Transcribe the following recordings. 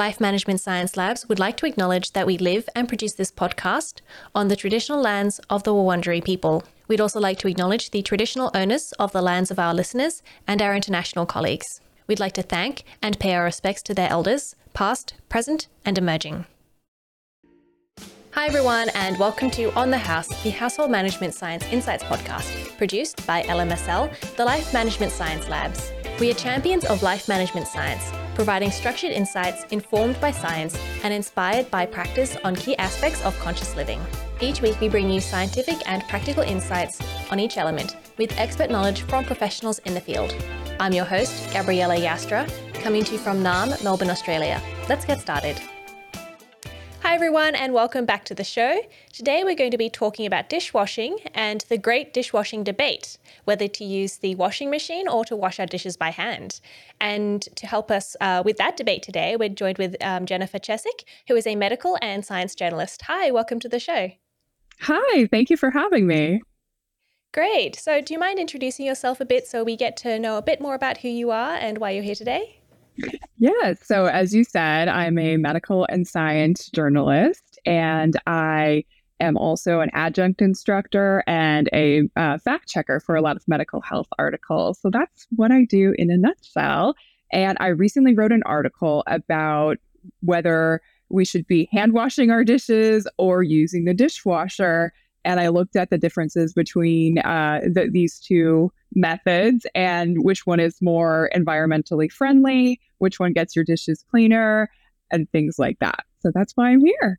Life Management Science Labs would like to acknowledge that we live and produce this podcast on the traditional lands of the Wurundjeri people. We'd also like to acknowledge the traditional owners of the lands of our listeners and our international colleagues. We'd like to thank and pay our respects to their elders, past, present, and emerging. Hi, everyone, and welcome to On the House, the Household Management Science Insights podcast, produced by LMSL, the Life Management Science Labs. We are champions of life management science providing structured insights informed by science and inspired by practice on key aspects of conscious living. Each week, we bring you scientific and practical insights on each element with expert knowledge from professionals in the field. I'm your host, Gabriella Joustra, coming to you from Naarm, Melbourne, Australia. Let's get started. Hi, everyone, and welcome back to the show. Today, we're going to be talking about dishwashing and the great dishwashing debate whether to use the washing machine or to wash our dishes by hand. And to help us uh, with that debate today, we're joined with um, Jennifer Chesak, who is a medical and science journalist. Hi, welcome to the show. Hi, thank you for having me. Great. So, do you mind introducing yourself a bit so we get to know a bit more about who you are and why you're here today? Yeah. So, as you said, I'm a medical and science journalist, and I am also an adjunct instructor and a uh, fact checker for a lot of medical health articles. So, that's what I do in a nutshell. And I recently wrote an article about whether we should be hand washing our dishes or using the dishwasher. And I looked at the differences between uh, the, these two methods and which one is more environmentally friendly, which one gets your dishes cleaner, and things like that. So that's why I'm here.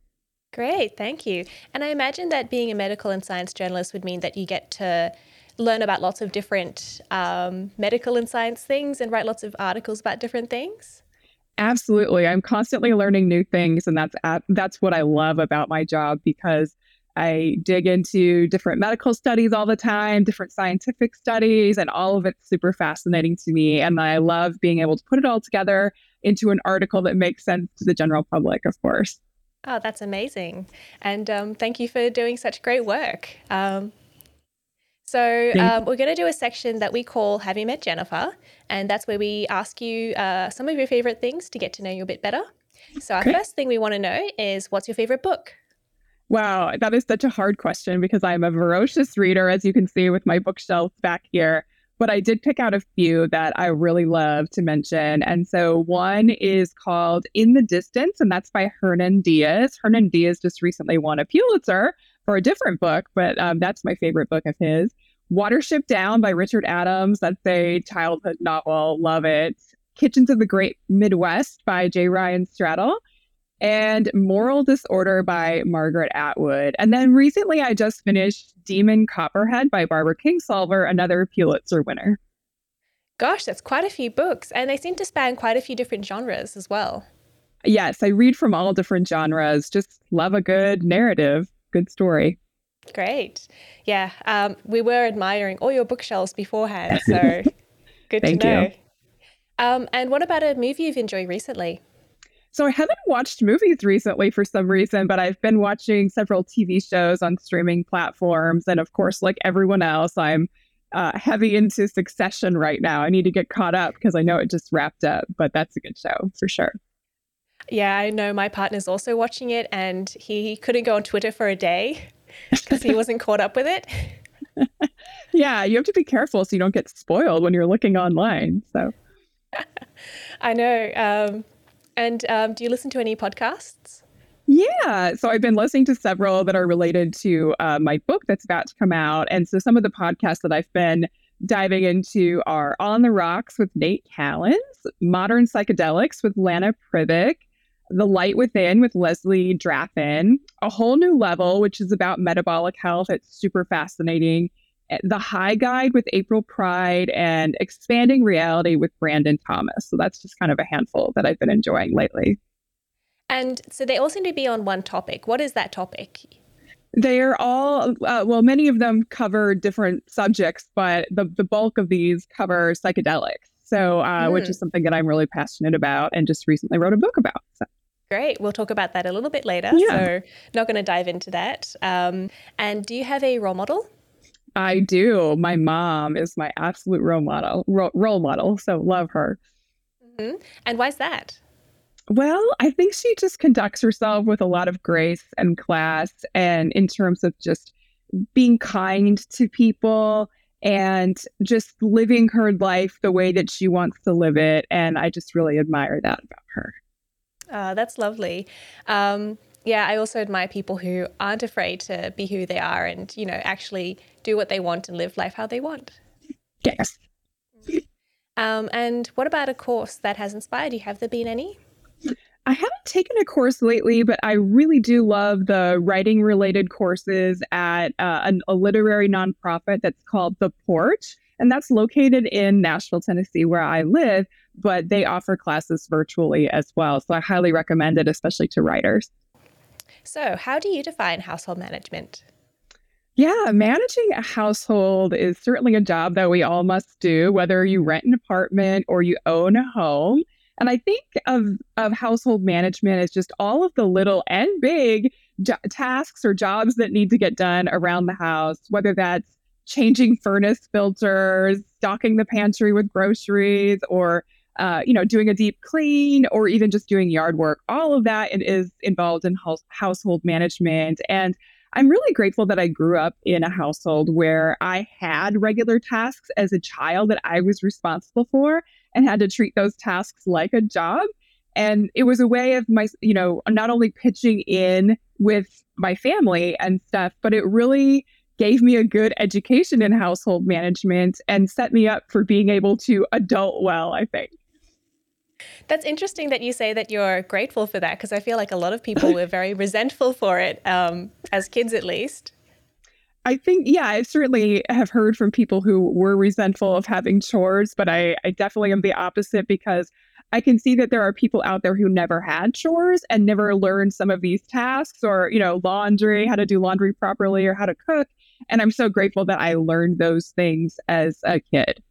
Great, thank you. And I imagine that being a medical and science journalist would mean that you get to learn about lots of different um, medical and science things and write lots of articles about different things. Absolutely, I'm constantly learning new things, and that's that's what I love about my job because I dig into different medical studies all the time, different scientific studies, and all of it's super fascinating to me. And I love being able to put it all together into an article that makes sense to the general public, of course. Oh, that's amazing. And um, thank you for doing such great work. Um, so, um, we're going to do a section that we call Have You Met Jennifer? And that's where we ask you uh, some of your favorite things to get to know you a bit better. So, our Great. first thing we want to know is what's your favorite book? Wow, that is such a hard question because I'm a voracious reader, as you can see with my bookshelf back here. But I did pick out a few that I really love to mention. And so one is called In the Distance, and that's by Hernan Diaz. Hernan Diaz just recently won a Pulitzer for a different book, but um, that's my favorite book of his. Watership Down by Richard Adams. That's a childhood novel. Love it. Kitchens of the Great Midwest by J. Ryan Stradal and Moral Disorder by Margaret Atwood. And then recently I just finished Demon Copperhead by Barbara Kingsolver, another Pulitzer winner. Gosh, that's quite a few books. And they seem to span quite a few different genres as well. Yes, I read from all different genres. Just love a good narrative, good story. Great. Yeah. Um, we were admiring all your bookshelves beforehand. So good to know. Um, and what about a movie you've enjoyed recently? So I haven't watched movies recently for some reason, but I've been watching several TV shows on streaming platforms. And of course, like everyone else, I'm uh, heavy into Succession right now. I need to get caught up because I know it just wrapped up, but that's a good show for sure. Yeah, I know my partner's also watching it, and he couldn't go on Twitter for a day because he wasn't caught up with it. yeah, you have to be careful so you don't get spoiled when you're looking online. So I know. Um, and um, do you listen to any podcasts? Yeah. So I've been listening to several that are related to uh, my book that's about to come out. And so some of the podcasts that I've been diving into are On the Rocks with Nate Callens, Modern Psychedelics with Lana Pribic, The Light Within with Leslie Draffin, A Whole New Level, which is about metabolic health. It's super fascinating. The High Guide with April Pride and Expanding Reality with Brandon Thomas. So that's just kind of a handful that I've been enjoying lately. And so they all seem to be on one topic. What is that topic? They are all, uh, well, many of them cover different subjects, but the, the bulk of these cover psychedelics. So, uh, mm. which is something that I'm really passionate about and just recently wrote a book about. So. Great. We'll talk about that a little bit later. Yeah. So, not going to dive into that. Um, and do you have a role model? I do. My mom is my absolute role model. Ro- role model. So love her. Mm-hmm. And why is that? Well, I think she just conducts herself with a lot of grace and class, and in terms of just being kind to people and just living her life the way that she wants to live it. And I just really admire that about her. Uh, that's lovely. Um, yeah, I also admire people who aren't afraid to be who they are and, you know, actually do what they want and live life how they want. Yes. Um, and what about a course that has inspired you? Have there been any? I haven't taken a course lately, but I really do love the writing related courses at uh, an, a literary nonprofit that's called The Porch. And that's located in Nashville, Tennessee, where I live, but they offer classes virtually as well. So I highly recommend it, especially to writers. So, how do you define household management? Yeah, managing a household is certainly a job that we all must do, whether you rent an apartment or you own a home. And I think of of household management as just all of the little and big jo- tasks or jobs that need to get done around the house, whether that's changing furnace filters, stocking the pantry with groceries, or uh, you know, doing a deep clean, or even just doing yard work. All of that is involved in house- household management. And I'm really grateful that I grew up in a household where I had regular tasks as a child that I was responsible for and had to treat those tasks like a job. And it was a way of my, you know, not only pitching in with my family and stuff, but it really gave me a good education in household management and set me up for being able to adult well, I think. That's interesting that you say that you're grateful for that because I feel like a lot of people were very resentful for it, um, as kids at least. I think, yeah, I certainly have heard from people who were resentful of having chores, but I, I definitely am the opposite because I can see that there are people out there who never had chores and never learned some of these tasks or, you know, laundry, how to do laundry properly or how to cook. And I'm so grateful that I learned those things as a kid.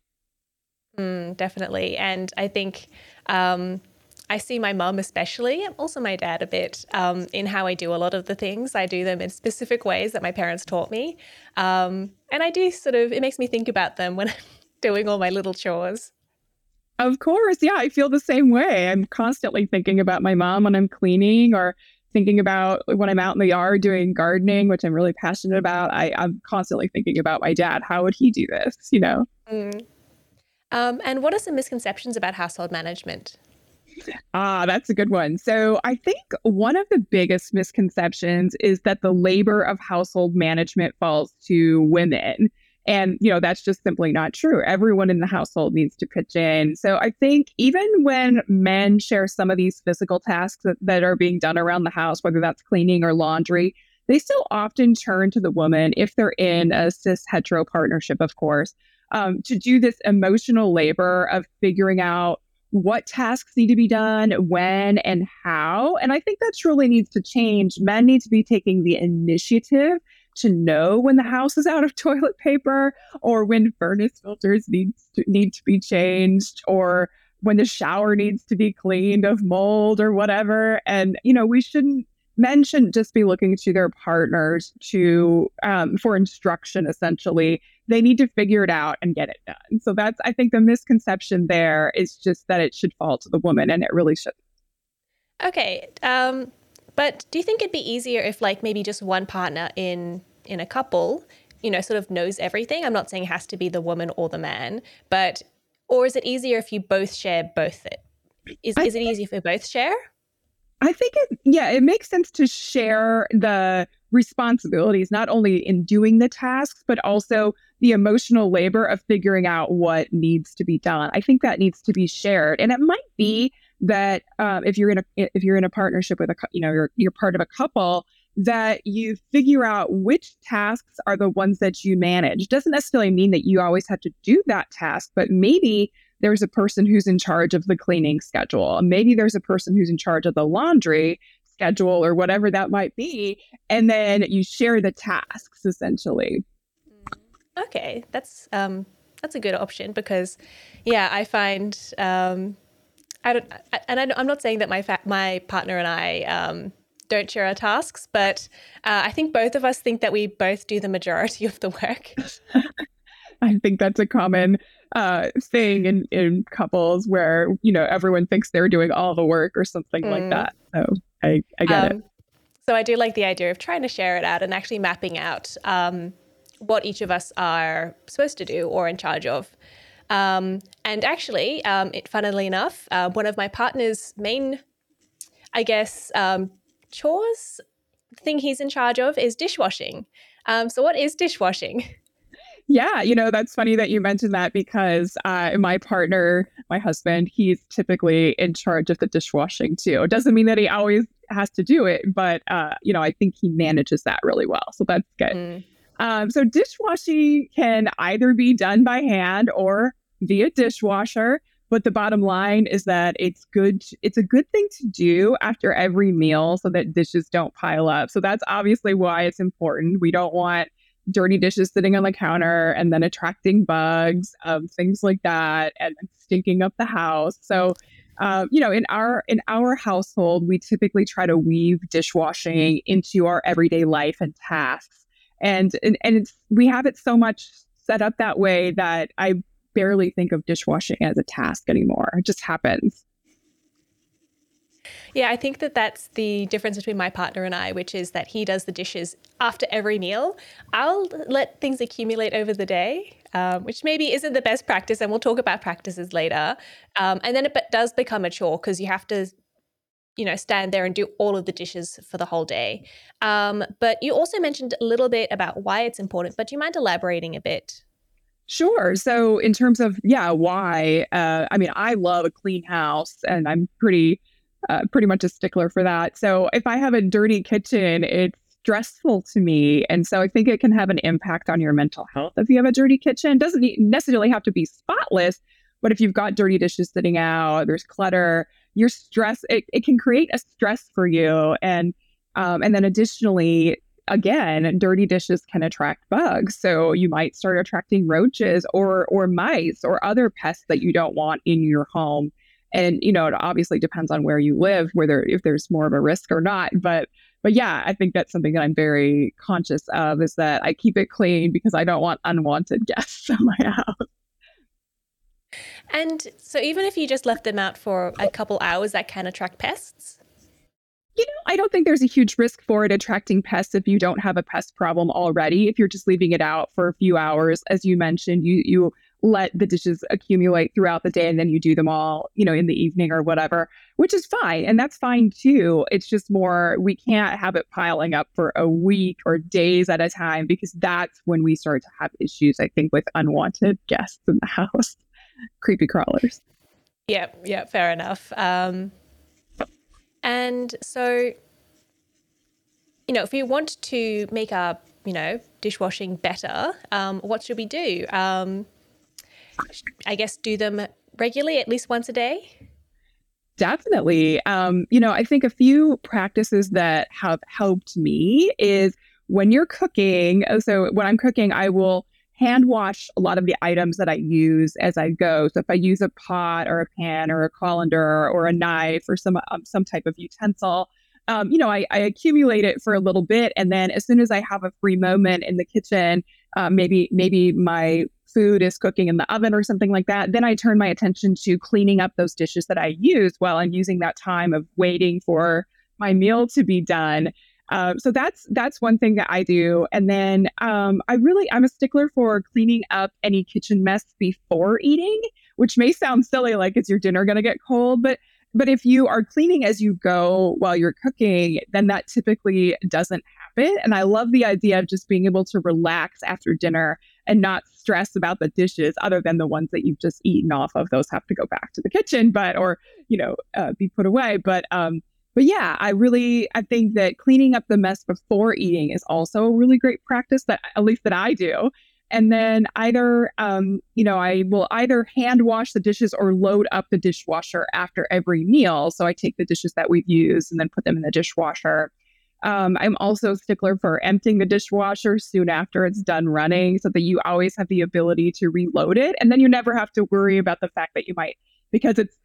Mm, definitely. And I think um, I see my mum, especially, and also my dad, a bit um, in how I do a lot of the things. I do them in specific ways that my parents taught me. Um, and I do sort of, it makes me think about them when I'm doing all my little chores. Of course. Yeah, I feel the same way. I'm constantly thinking about my mom when I'm cleaning or thinking about when I'm out in the yard doing gardening, which I'm really passionate about. I, am constantly thinking about my dad. How would he do this? You know? Mm. Um, and what are some misconceptions about household management? Ah, that's a good one. So I think one of the biggest misconceptions is that the labor of household management falls to women. And, you know, that's just simply not true. Everyone in the household needs to pitch in. So I think even when men share some of these physical tasks that, that are being done around the house, whether that's cleaning or laundry, they still often turn to the woman if they're in a cis hetero partnership, of course, um, to do this emotional labor of figuring out what tasks need to be done, when, and how. And I think that truly needs to change. Men need to be taking the initiative to know when the house is out of toilet paper or when furnace filters need to, need to be changed or when the shower needs to be cleaned of mold or whatever. And, you know, we shouldn't men shouldn't just be looking to their partners to um, for instruction essentially. They need to figure it out and get it done. So that's i think the misconception there is just that it should fall to the woman and it really shouldn't. Okay um, but do you think it'd be easier if like maybe just one partner in in a couple you know sort of knows everything? I'm not saying it has to be the woman or the man but or is it easier if you both share both it? Is, is it easier if we both share I think it, yeah, it makes sense to share the responsibilities, not only in doing the tasks, but also the emotional labor of figuring out what needs to be done. I think that needs to be shared, and it might be that um, if you're in a if you're in a partnership with a you know you're you're part of a couple that you figure out which tasks are the ones that you manage. Doesn't necessarily mean that you always have to do that task, but maybe there's a person who's in charge of the cleaning schedule. Maybe there's a person who's in charge of the laundry schedule or whatever that might be. And then you share the tasks essentially. Okay, that's um, that's a good option because, yeah, I find um, I don't, and I, am not saying that my fa- my partner and I um, don't share our tasks, but uh, I think both of us think that we both do the majority of the work. I think that's a common uh, thing in, in couples where, you know, everyone thinks they're doing all the work or something mm. like that. So I, I get um, it. So I do like the idea of trying to share it out and actually mapping out um, what each of us are supposed to do or in charge of. Um, and actually, um, it, funnily enough, uh, one of my partner's main, I guess, um, chores thing he's in charge of is dishwashing. Um, so, what is dishwashing? Yeah, you know, that's funny that you mentioned that because uh, my partner, my husband, he's typically in charge of the dishwashing too. It doesn't mean that he always has to do it, but, uh, you know, I think he manages that really well. So that's good. Mm. Um, so dishwashing can either be done by hand or via dishwasher. But the bottom line is that it's good. It's a good thing to do after every meal so that dishes don't pile up. So that's obviously why it's important. We don't want dirty dishes sitting on the counter and then attracting bugs, um, things like that, and stinking up the house. So, uh, you know, in our in our household, we typically try to weave dishwashing into our everyday life and tasks, and and and it's, we have it so much set up that way that I barely think of dishwashing as a task anymore. It just happens. Yeah, I think that that's the difference between my partner and I, which is that he does the dishes after every meal. I'll let things accumulate over the day, um, which maybe isn't the best practice, and we'll talk about practices later. Um, and then it does become a chore because you have to, you know, stand there and do all of the dishes for the whole day. Um, but you also mentioned a little bit about why it's important, but do you mind elaborating a bit? Sure. So, in terms of yeah, why? Uh, I mean, I love a clean house, and I'm pretty, uh, pretty much a stickler for that. So, if I have a dirty kitchen, it's stressful to me, and so I think it can have an impact on your mental health if you have a dirty kitchen. It doesn't necessarily have to be spotless, but if you've got dirty dishes sitting out, there's clutter, your stress it, it can create a stress for you, and um, and then additionally, again, dirty dishes can attract bugs. So you might start attracting roaches or or mice or other pests that you don't want in your home. And you know, it obviously depends on where you live, whether if there's more of a risk or not. But but yeah, I think that's something that I'm very conscious of is that I keep it clean because I don't want unwanted guests in my house. And so even if you just left them out for a couple hours, that can attract pests? You know, I don't think there's a huge risk for it attracting pests if you don't have a pest problem already. If you're just leaving it out for a few hours, as you mentioned, you you let the dishes accumulate throughout the day and then you do them all, you know, in the evening or whatever, which is fine. And that's fine too. It's just more, we can't have it piling up for a week or days at a time because that's when we start to have issues, I think, with unwanted guests in the house, creepy crawlers. Yeah, yeah, fair enough. Um, and so, you know, if we want to make our, you know, dishwashing better, um, what should we do? Um, I guess do them regularly, at least once a day. Definitely. Um, you know, I think a few practices that have helped me is when you're cooking. So when I'm cooking, I will hand wash a lot of the items that I use as I go. So if I use a pot or a pan or a colander or a knife or some um, some type of utensil, um, you know, I, I, accumulate it for a little bit, and then as soon as I have a free moment in the kitchen, uh, maybe maybe my food is cooking in the oven or something like that, then I turn my attention to cleaning up those dishes that I use while I'm using that time of waiting for my meal to be done. Um, so that's that's one thing that I do, and then um, I really I'm a stickler for cleaning up any kitchen mess before eating, which may sound silly, like is your dinner going to get cold, but but if you are cleaning as you go while you're cooking, then that typically doesn't happen. And I love the idea of just being able to relax after dinner and not stress about the dishes other than the ones that you've just eaten off of. Those have to go back to the kitchen, but or you know uh, be put away. But um, but yeah, I really I think that cleaning up the mess before eating is also a really great practice that at least that I do. And then either um, you know, I will either hand wash the dishes or load up the dishwasher after every meal. So I take the dishes that we've used and then put them in the dishwasher. Um, I'm also a stickler for emptying the dishwasher soon after it's done running so that you always have the ability to reload it. And then you never have to worry about the fact that you might, because it's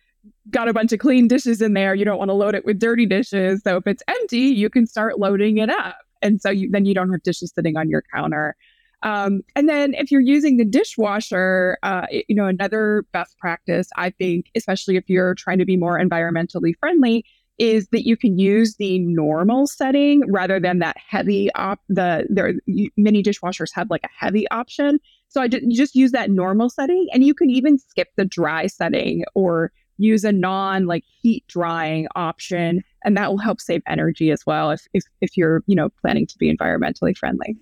got a bunch of clean dishes in there. You don't want to load it with dirty dishes. So if it's empty, you can start loading it up. And so you, then you don't have dishes sitting on your counter. Um, and then if you're using the dishwasher, uh, you know, another best practice, I think, especially if you're trying to be more environmentally friendly, is that you can use the normal setting rather than that heavy op. The there many dishwashers have like a heavy option, so I just, just use that normal setting, and you can even skip the dry setting or use a non like heat drying option, and that will help save energy as well if if, if you're you know planning to be environmentally friendly.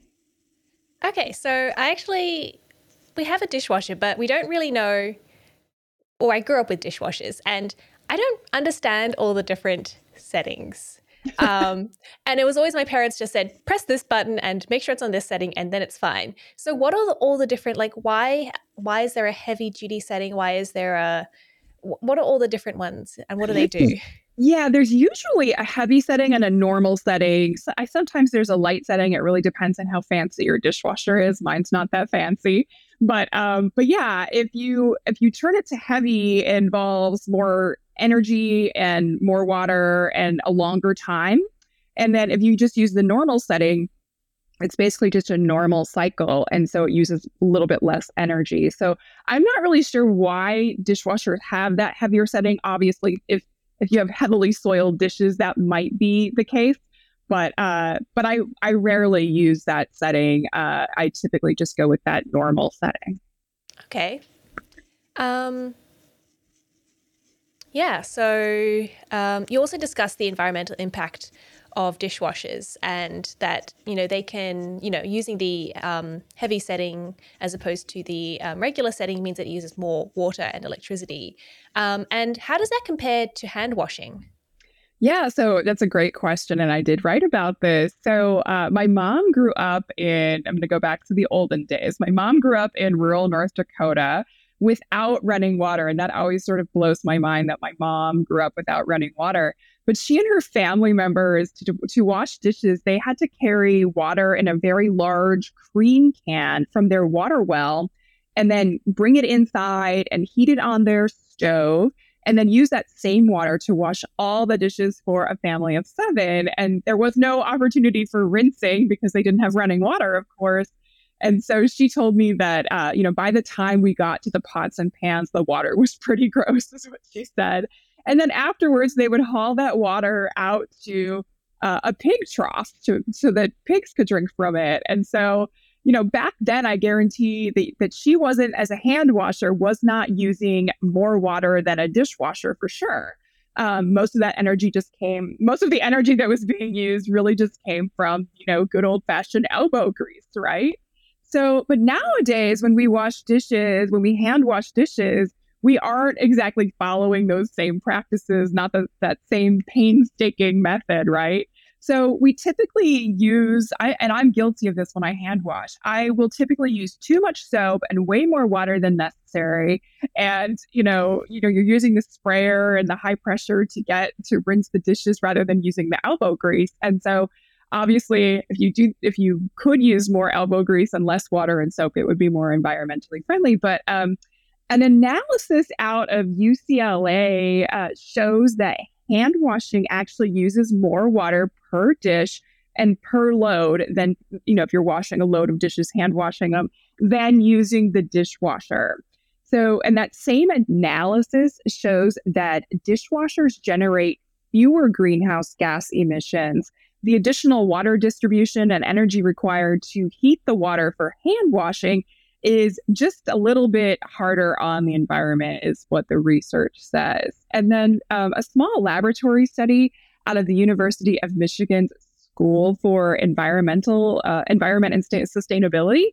Okay, so I actually we have a dishwasher, but we don't really know. Or I grew up with dishwashers, and I don't understand all the different settings. um, and it was always my parents just said, press this button and make sure it's on this setting, and then it's fine. So, what are the, all the different like? Why why is there a heavy duty setting? Why is there a what are all the different ones, and what do they do? Yeah, there's usually a heavy setting and a normal setting. So I sometimes there's a light setting. It really depends on how fancy your dishwasher is. Mine's not that fancy. But um but yeah, if you if you turn it to heavy it involves more energy and more water and a longer time. And then if you just use the normal setting, it's basically just a normal cycle. And so it uses a little bit less energy. So I'm not really sure why dishwashers have that heavier setting. Obviously, if if you have heavily soiled dishes, that might be the case. But uh, but I I rarely use that setting. Uh, I typically just go with that normal setting. Okay. Um, yeah. So um, you also discussed the environmental impact of dishwashers and that you know they can you know using the um, heavy setting as opposed to the um, regular setting means that it uses more water and electricity um, and how does that compare to hand washing yeah, so that's a great question. And I did write about this. So, uh, my mom grew up in, I'm going to go back to the olden days. My mom grew up in rural North Dakota without running water. And that always sort of blows my mind that my mom grew up without running water. But she and her family members, to, to wash dishes, they had to carry water in a very large cream can from their water well and then bring it inside and heat it on their stove and then use that same water to wash all the dishes for a family of seven. And there was no opportunity for rinsing because they didn't have running water, of course. And so she told me that, uh, you know, by the time we got to the pots and pans, the water was pretty gross, is what she said. And then afterwards, they would haul that water out to uh, a pig trough to, so that pigs could drink from it. And so, you know, back then, I guarantee that, that she wasn't, as a hand washer, was not using more water than a dishwasher for sure. Um, most of that energy just came, most of the energy that was being used really just came from, you know, good old fashioned elbow grease, right? So, but nowadays, when we wash dishes, when we hand wash dishes, we aren't exactly following those same practices, not the, that same painstaking method, right? So we typically use, I, and I'm guilty of this when I hand wash. I will typically use too much soap and way more water than necessary. And you know, you know, you're using the sprayer and the high pressure to get to rinse the dishes rather than using the elbow grease. And so obviously if you do if you could use more elbow grease and less water and soap it would be more environmentally friendly. But um, an analysis out of ucla uh, shows that hand washing actually uses more water per dish and per load than you know if you're washing a load of dishes hand washing them than using the dishwasher. So and that same analysis shows that dishwashers generate fewer greenhouse gas emissions the additional water distribution and energy required to heat the water for hand washing is just a little bit harder on the environment, is what the research says. And then um, a small laboratory study out of the University of Michigan's School for Environmental uh, Environment and Sustainability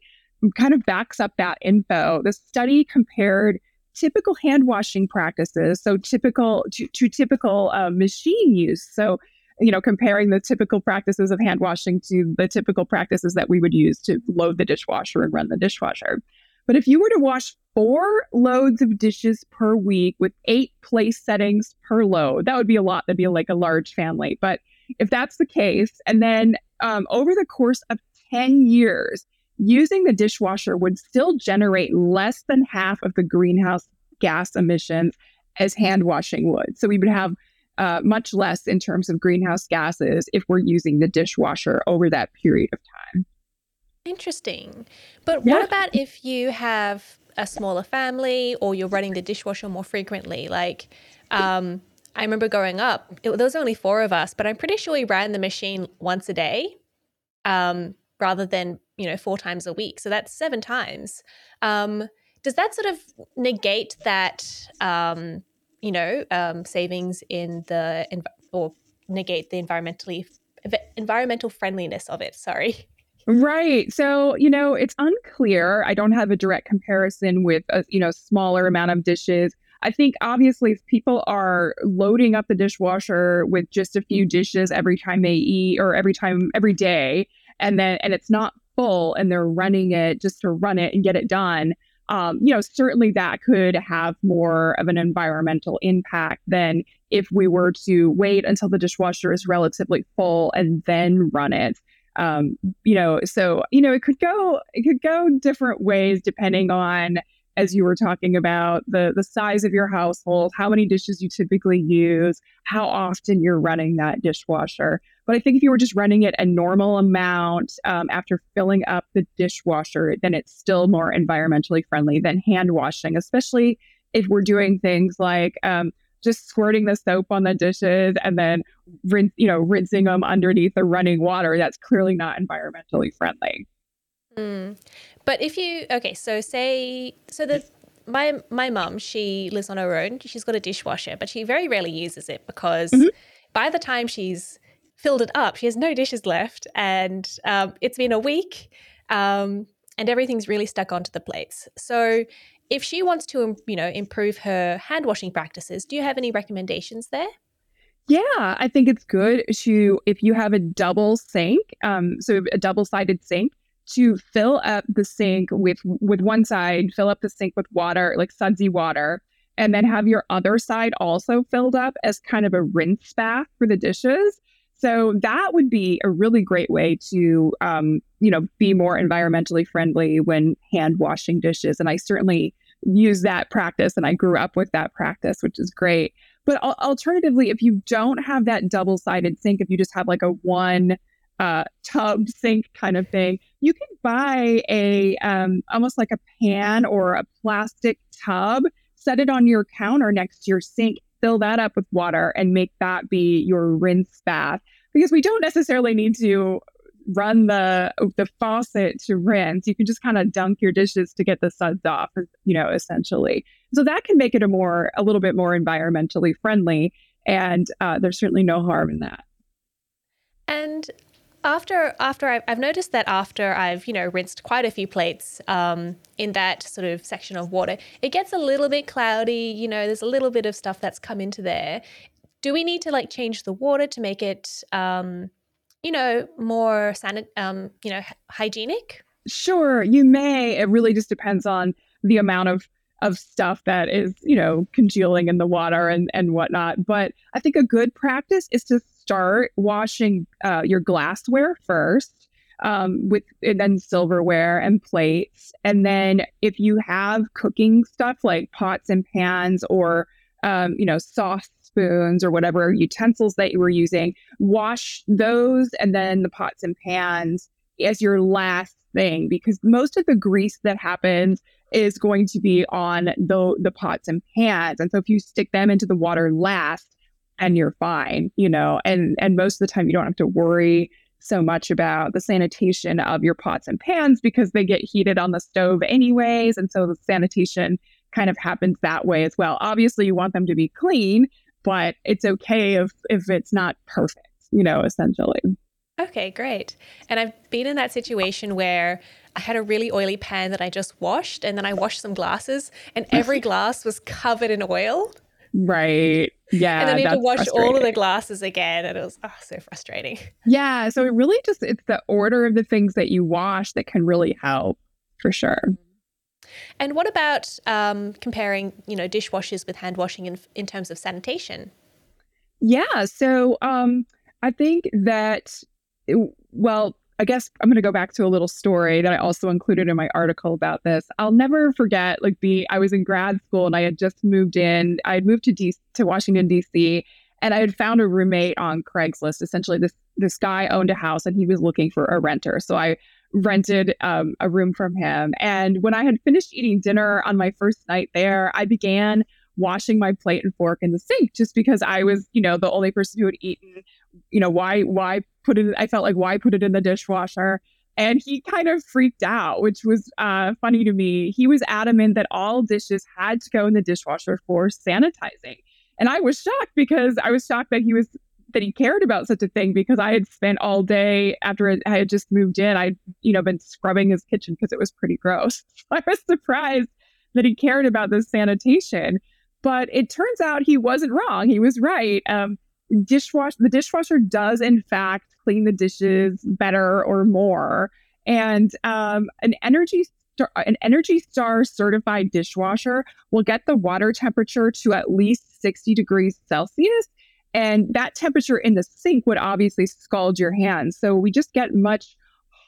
kind of backs up that info. The study compared typical hand washing practices, so typical to, to typical uh, machine use. So you know, comparing the typical practices of hand washing to the typical practices that we would use to load the dishwasher and run the dishwasher. But if you were to wash four loads of dishes per week with eight place settings per load, that would be a lot. That'd be like a large family. But if that's the case, and then um, over the course of 10 years, using the dishwasher would still generate less than half of the greenhouse gas emissions as hand washing would. So we would have uh, much less in terms of greenhouse gases if we're using the dishwasher over that period of time. Interesting. But yeah. what about if you have a smaller family or you're running the dishwasher more frequently? Like, um, I remember growing up, it, there was only four of us, but I'm pretty sure we ran the machine once a day um, rather than, you know, four times a week. So that's seven times. Um, does that sort of negate that, um, you know, um, savings in the, or negate the environmentally, environmental friendliness of it? Sorry. Right. So, you know, it's unclear. I don't have a direct comparison with a, you know, smaller amount of dishes. I think obviously if people are loading up the dishwasher with just a few dishes every time they eat or every time every day and then and it's not full and they're running it just to run it and get it done, um, you know, certainly that could have more of an environmental impact than if we were to wait until the dishwasher is relatively full and then run it. Um, you know, so you know, it could go it could go different ways depending on as you were talking about the the size of your household, how many dishes you typically use, how often you're running that dishwasher. But I think if you were just running it a normal amount um, after filling up the dishwasher, then it's still more environmentally friendly than hand washing, especially if we're doing things like um, just squirting the soap on the dishes and then rinse, you know, rinsing them underneath the running water. That's clearly not environmentally friendly. Mm. But if you okay, so say so the my my mum she lives on her own. She's got a dishwasher, but she very rarely uses it because mm-hmm. by the time she's filled it up, she has no dishes left, and um, it's been a week, um, and everything's really stuck onto the plates. So if she wants to, you know, improve her hand washing practices, do you have any recommendations there? Yeah, I think it's good to if you have a double sink, um, so a double sided sink, to fill up the sink with with one side, fill up the sink with water, like sudsy water, and then have your other side also filled up as kind of a rinse bath for the dishes. So that would be a really great way to, um, you know, be more environmentally friendly when hand washing dishes. And I certainly use that practice, and I grew up with that practice, which is great. But alternatively, if you don't have that double sided sink, if you just have like a one uh, tub sink kind of thing, you can buy a um, almost like a pan or a plastic tub, set it on your counter next to your sink, fill that up with water, and make that be your rinse bath. Because we don't necessarily need to run the the faucet to rinse. You can just kind of dunk your dishes to get the suds off, you know, essentially. So that can make it a more a little bit more environmentally friendly, and uh, there's certainly no harm in that. And after after I've, I've, noticed that after I've you know rinsed quite a few plates um, in that sort of section of water, it gets a little bit cloudy. You know, there's a little bit of stuff that's come into there. Do we need to like change the water to make it, um, you know, more sanit- um, you know, hygienic? Sure, you may. It really just depends on the amount of of stuff that is, you know, congealing in the water and, and whatnot. But I think a good practice is to start washing uh, your glassware first. Um, with and then silverware and plates, and then if you have cooking stuff like pots and pans or um, you know sauce spoons or whatever utensils that you were using, wash those and then the pots and pans as your last thing because most of the grease that happens is going to be on the the pots and pans. And so if you stick them into the water last and you're fine, you know, and and most of the time you don't have to worry so much about the sanitation of your pots and pans because they get heated on the stove anyways and so the sanitation kind of happens that way as well. Obviously you want them to be clean, but it's okay if if it's not perfect, you know, essentially. Okay, great. And I've been in that situation where I had a really oily pan that I just washed, and then I washed some glasses, and every glass was covered in oil. Right. Yeah. And then you had to wash all of the glasses again. And it was oh, so frustrating. Yeah. So it really just, it's the order of the things that you wash that can really help for sure. And what about um, comparing, you know, dishwashers with hand washing in, in terms of sanitation? Yeah. So um, I think that, well, I guess I'm going to go back to a little story that I also included in my article about this. I'll never forget like the I was in grad school and I had just moved in. I had moved to D- to Washington D.C. and I had found a roommate on Craigslist. Essentially, this this guy owned a house and he was looking for a renter. So I rented um, a room from him. And when I had finished eating dinner on my first night there, I began washing my plate and fork in the sink just because I was, you know, the only person who had eaten. You know, why why put it I felt like why put it in the dishwasher? And he kind of freaked out, which was uh, funny to me. He was adamant that all dishes had to go in the dishwasher for sanitizing. And I was shocked because I was shocked that he was that he cared about such a thing because I had spent all day after I had just moved in. I'd, you know, been scrubbing his kitchen because it was pretty gross. I was surprised that he cared about this sanitation. But it turns out he wasn't wrong. He was right. Um, dishwash the dishwasher does in fact clean the dishes better or more. And um, an energy star, an Energy Star certified dishwasher will get the water temperature to at least 60 degrees Celsius and that temperature in the sink would obviously scald your hands. So we just get much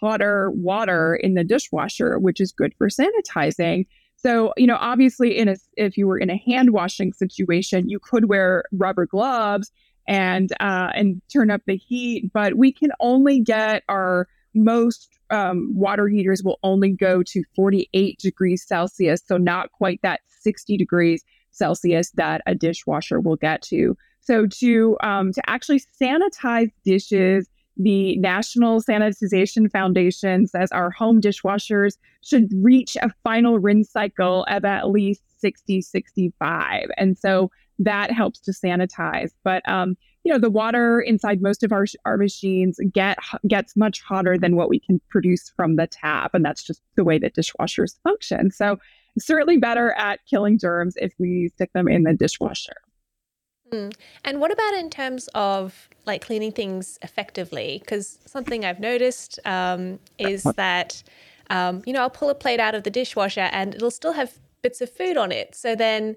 hotter water in the dishwasher, which is good for sanitizing. So, you know, obviously in a if you were in a hand washing situation, you could wear rubber gloves and uh, and turn up the heat, but we can only get our most um, water heaters will only go to 48 degrees Celsius, so not quite that 60 degrees Celsius that a dishwasher will get to. So to um, to actually sanitize dishes, the National Sanitization Foundation says our home dishwashers should reach a final rinse cycle of at least 60, 65. And so that helps to sanitize. But um, you know, the water inside most of our our machines get gets much hotter than what we can produce from the tap, and that's just the way that dishwashers function. So certainly better at killing germs if we stick them in the dishwasher. Mm. And what about in terms of like cleaning things effectively? Because something I've noticed um, is that, um, you know, I'll pull a plate out of the dishwasher and it'll still have bits of food on it. So then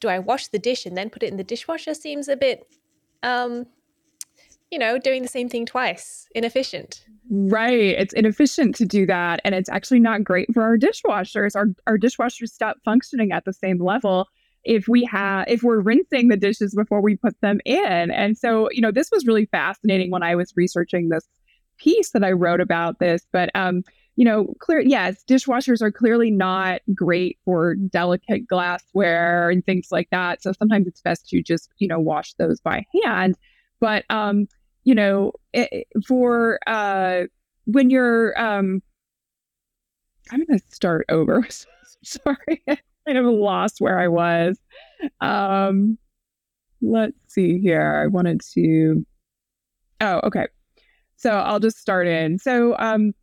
do I wash the dish and then put it in the dishwasher? Seems a bit, um, you know, doing the same thing twice, inefficient. Right. It's inefficient to do that. And it's actually not great for our dishwashers. Our, our dishwashers stop functioning at the same level if we have if we're rinsing the dishes before we put them in. And so, you know, this was really fascinating when I was researching this piece that I wrote about this. But um, you know, clear yes, dishwashers are clearly not great for delicate glassware and things like that. So sometimes it's best to just, you know, wash those by hand. But um, you know, it, for uh when you're um I'm going to start over. Sorry kind of lost where I was. Um, let's see here. I wanted to. Oh, okay. So I'll just start in. So, um,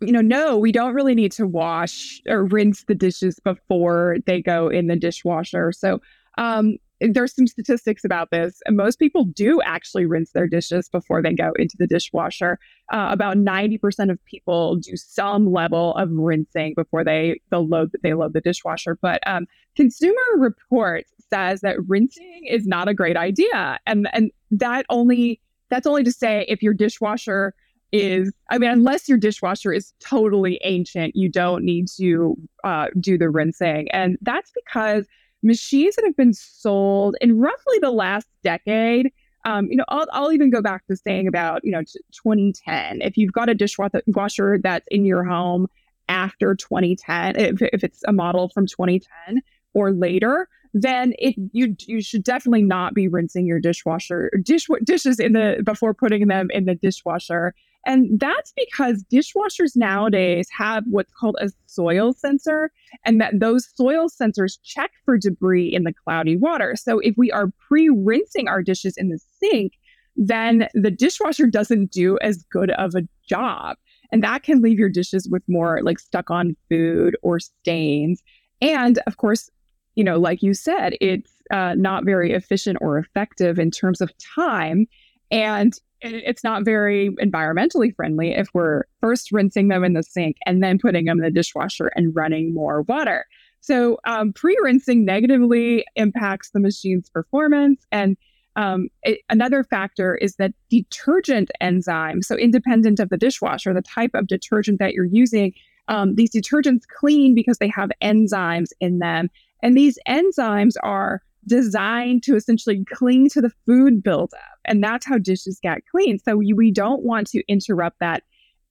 you know, no, we don't really need to wash or rinse the dishes before they go in the dishwasher. So, um, there's some statistics about this, and most people do actually rinse their dishes before they go into the dishwasher. Uh, about 90% of people do some level of rinsing before they they load they load the dishwasher. But um, Consumer Reports says that rinsing is not a great idea, and and that only that's only to say if your dishwasher is i mean unless your dishwasher is totally ancient you don't need to uh, do the rinsing and that's because machines that have been sold in roughly the last decade. Um, you know, I'll, I'll even go back to saying about, you know, 2010. If you've got a dishwasher that's in your home after 2010, if, if it's a model from 2010 or later, then it you you should definitely not be rinsing your dishwasher dish dishes in the before putting them in the dishwasher. And that's because dishwashers nowadays have what's called a soil sensor, and that those soil sensors check for debris in the cloudy water. So if we are pre rinsing our dishes in the sink, then the dishwasher doesn't do as good of a job. And that can leave your dishes with more like stuck on food or stains. And of course, you know, like you said, it's uh, not very efficient or effective in terms of time. And it's not very environmentally friendly if we're first rinsing them in the sink and then putting them in the dishwasher and running more water. So, um, pre rinsing negatively impacts the machine's performance. And um, it, another factor is that detergent enzymes, so independent of the dishwasher, the type of detergent that you're using, um, these detergents clean because they have enzymes in them. And these enzymes are designed to essentially cling to the food buildup. And that's how dishes get clean. So we, we don't want to interrupt that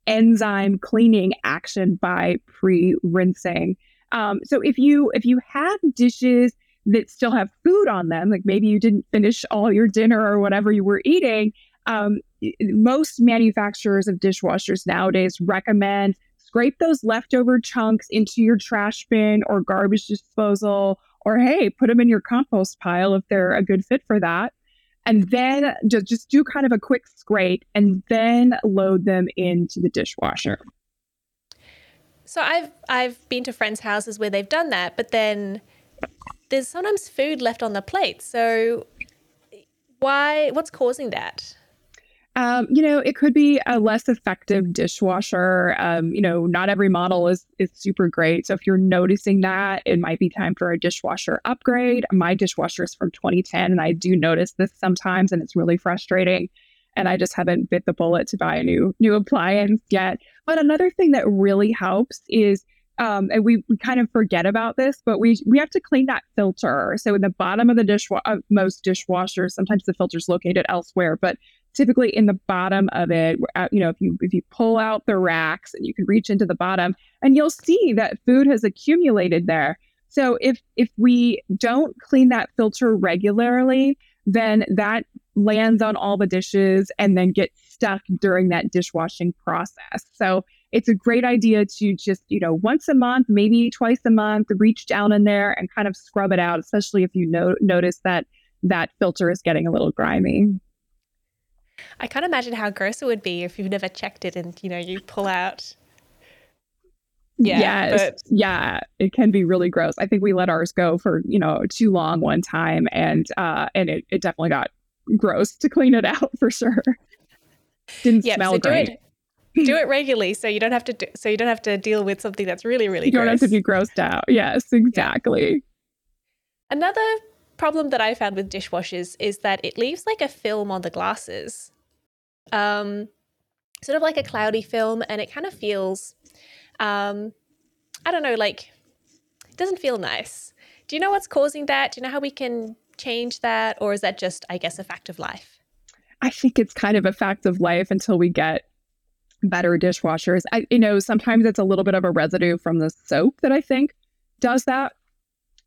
enzyme cleaning action by pre-rinsing. Um, so if you if you have dishes that still have food on them, like maybe you didn't finish all your dinner or whatever you were eating, um, most manufacturers of dishwashers nowadays recommend scrape those leftover chunks into your trash bin or garbage disposal, or hey, put them in your compost pile if they're a good fit for that. And then just, just do kind of a quick scrape and then load them into the dishwasher. So I've I've been to friends' houses where they've done that, but then there's sometimes food left on the plate. So why what's causing that? Um, you know, it could be a less effective dishwasher. Um, you know, not every model is is super great. So if you're noticing that, it might be time for a dishwasher upgrade. My dishwasher is from 2010, and I do notice this sometimes, and it's really frustrating. And I just haven't bit the bullet to buy a new new appliance yet. But another thing that really helps is um, and we, we kind of forget about this, but we we have to clean that filter. So in the bottom of the dishwasher, uh, most dishwashers, sometimes the filter's located elsewhere, but typically in the bottom of it uh, you know if you if you pull out the racks and you can reach into the bottom and you'll see that food has accumulated there. So if if we don't clean that filter regularly then that lands on all the dishes and then gets stuck during that dishwashing process. So it's a great idea to just you know once a month maybe twice a month reach down in there and kind of scrub it out especially if you know, notice that that filter is getting a little grimy I can't imagine how gross it would be if you've never checked it and you know you pull out. Yeah, yes, but... yeah, it can be really gross. I think we let ours go for you know too long one time, and uh, and it, it definitely got gross to clean it out for sure. Didn't yeah, smell so great. Do it, do it regularly, so you don't have to. Do, so you don't have to deal with something that's really, really. You don't have to be grossed out. Yes, exactly. Yeah. Another problem that I found with dishwashers is that it leaves like a film on the glasses. Um, sort of like a cloudy film, and it kind of feels, um, I don't know, like it doesn't feel nice. Do you know what's causing that? Do you know how we can change that, or is that just, I guess, a fact of life? I think it's kind of a fact of life until we get better dishwashers. I, you know, sometimes it's a little bit of a residue from the soap that I think does that.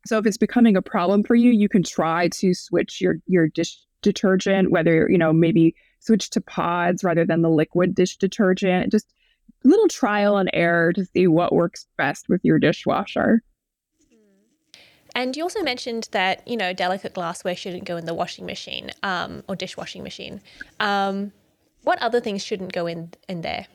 So if it's becoming a problem for you, you can try to switch your your dish detergent, whether you know maybe switch to pods rather than the liquid dish detergent. Just a little trial and error to see what works best with your dishwasher. And you also mentioned that you know delicate glassware shouldn't go in the washing machine um, or dishwashing machine. Um, what other things shouldn't go in in there?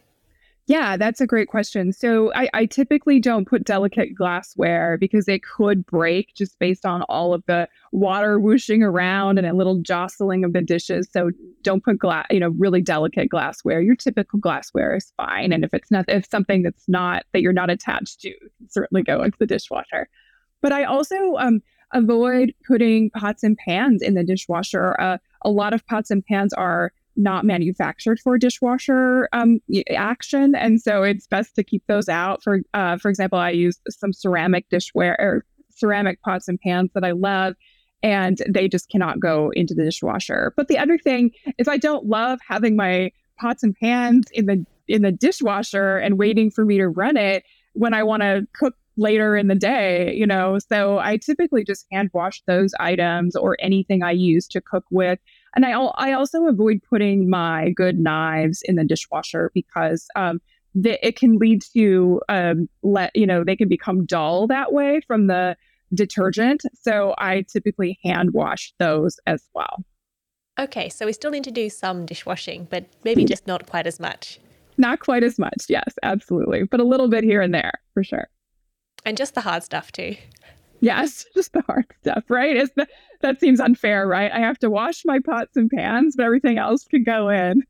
Yeah, that's a great question. So I, I, typically don't put delicate glassware because it could break just based on all of the water whooshing around and a little jostling of the dishes. So don't put glass, you know, really delicate glassware. Your typical glassware is fine. And if it's not, if something that's not that you're not attached to, certainly go into the dishwasher. But I also um, avoid putting pots and pans in the dishwasher. Uh, a lot of pots and pans are not manufactured for dishwasher um, action, and so it's best to keep those out. For uh, for example, I use some ceramic dishware or ceramic pots and pans that I love, and they just cannot go into the dishwasher. But the other thing is, I don't love having my pots and pans in the in the dishwasher and waiting for me to run it when I want to cook later in the day, you know. So I typically just hand wash those items or anything I use to cook with and I, I also avoid putting my good knives in the dishwasher because um, the, it can lead to um, let you know they can become dull that way from the detergent. So I typically hand wash those as well. Okay, so we still need to do some dishwashing, but maybe just not quite as much. Not quite as much, yes, absolutely, but a little bit here and there for sure. And just the hard stuff too. Yes, just the hard stuff, right? Is that that seems unfair, right? I have to wash my pots and pans, but everything else can go in.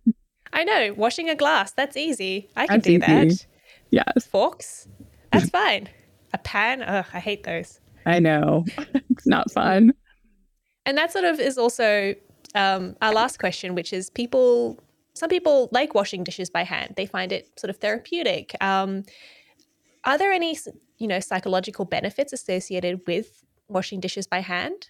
I know. Washing a glass, that's easy. I can that's do easy. that. Yes. Forks, that's fine. A pan, ugh, I hate those. I know. it's not fun. And that sort of is also um, our last question, which is people, some people like washing dishes by hand. They find it sort of therapeutic. Um, are there any, you know, psychological benefits associated with washing dishes by hand?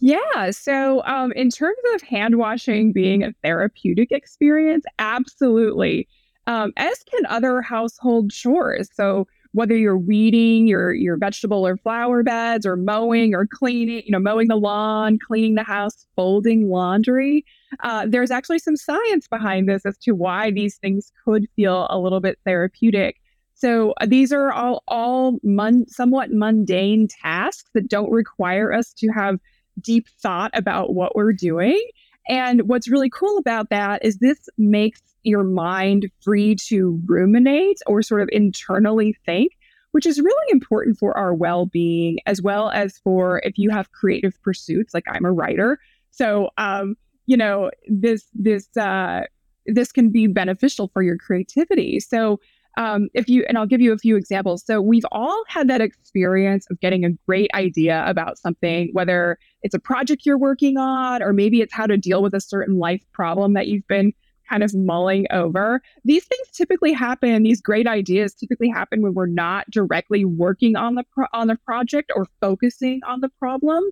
Yeah. So, um, in terms of hand washing being a therapeutic experience, absolutely. um, as can other household chores. So whether you're weeding your your vegetable or flower beds or mowing or cleaning, you know, mowing the lawn, cleaning the house, folding laundry, uh, there's actually some science behind this as to why these things could feel a little bit therapeutic. So uh, these are all all somewhat mundane tasks that don't require us to have deep thought about what we're doing. And what's really cool about that is this makes your mind free to ruminate or sort of internally think, which is really important for our well being, as well as for if you have creative pursuits, like I'm a writer. So, um, you know, this, this, uh, this can be beneficial for your creativity. So, um, if you, and I'll give you a few examples. So, we've all had that experience of getting a great idea about something, whether it's a project you're working on, or maybe it's how to deal with a certain life problem that you've been kind of mulling over. These things typically happen, these great ideas typically happen when we're not directly working on the pro- on the project or focusing on the problem.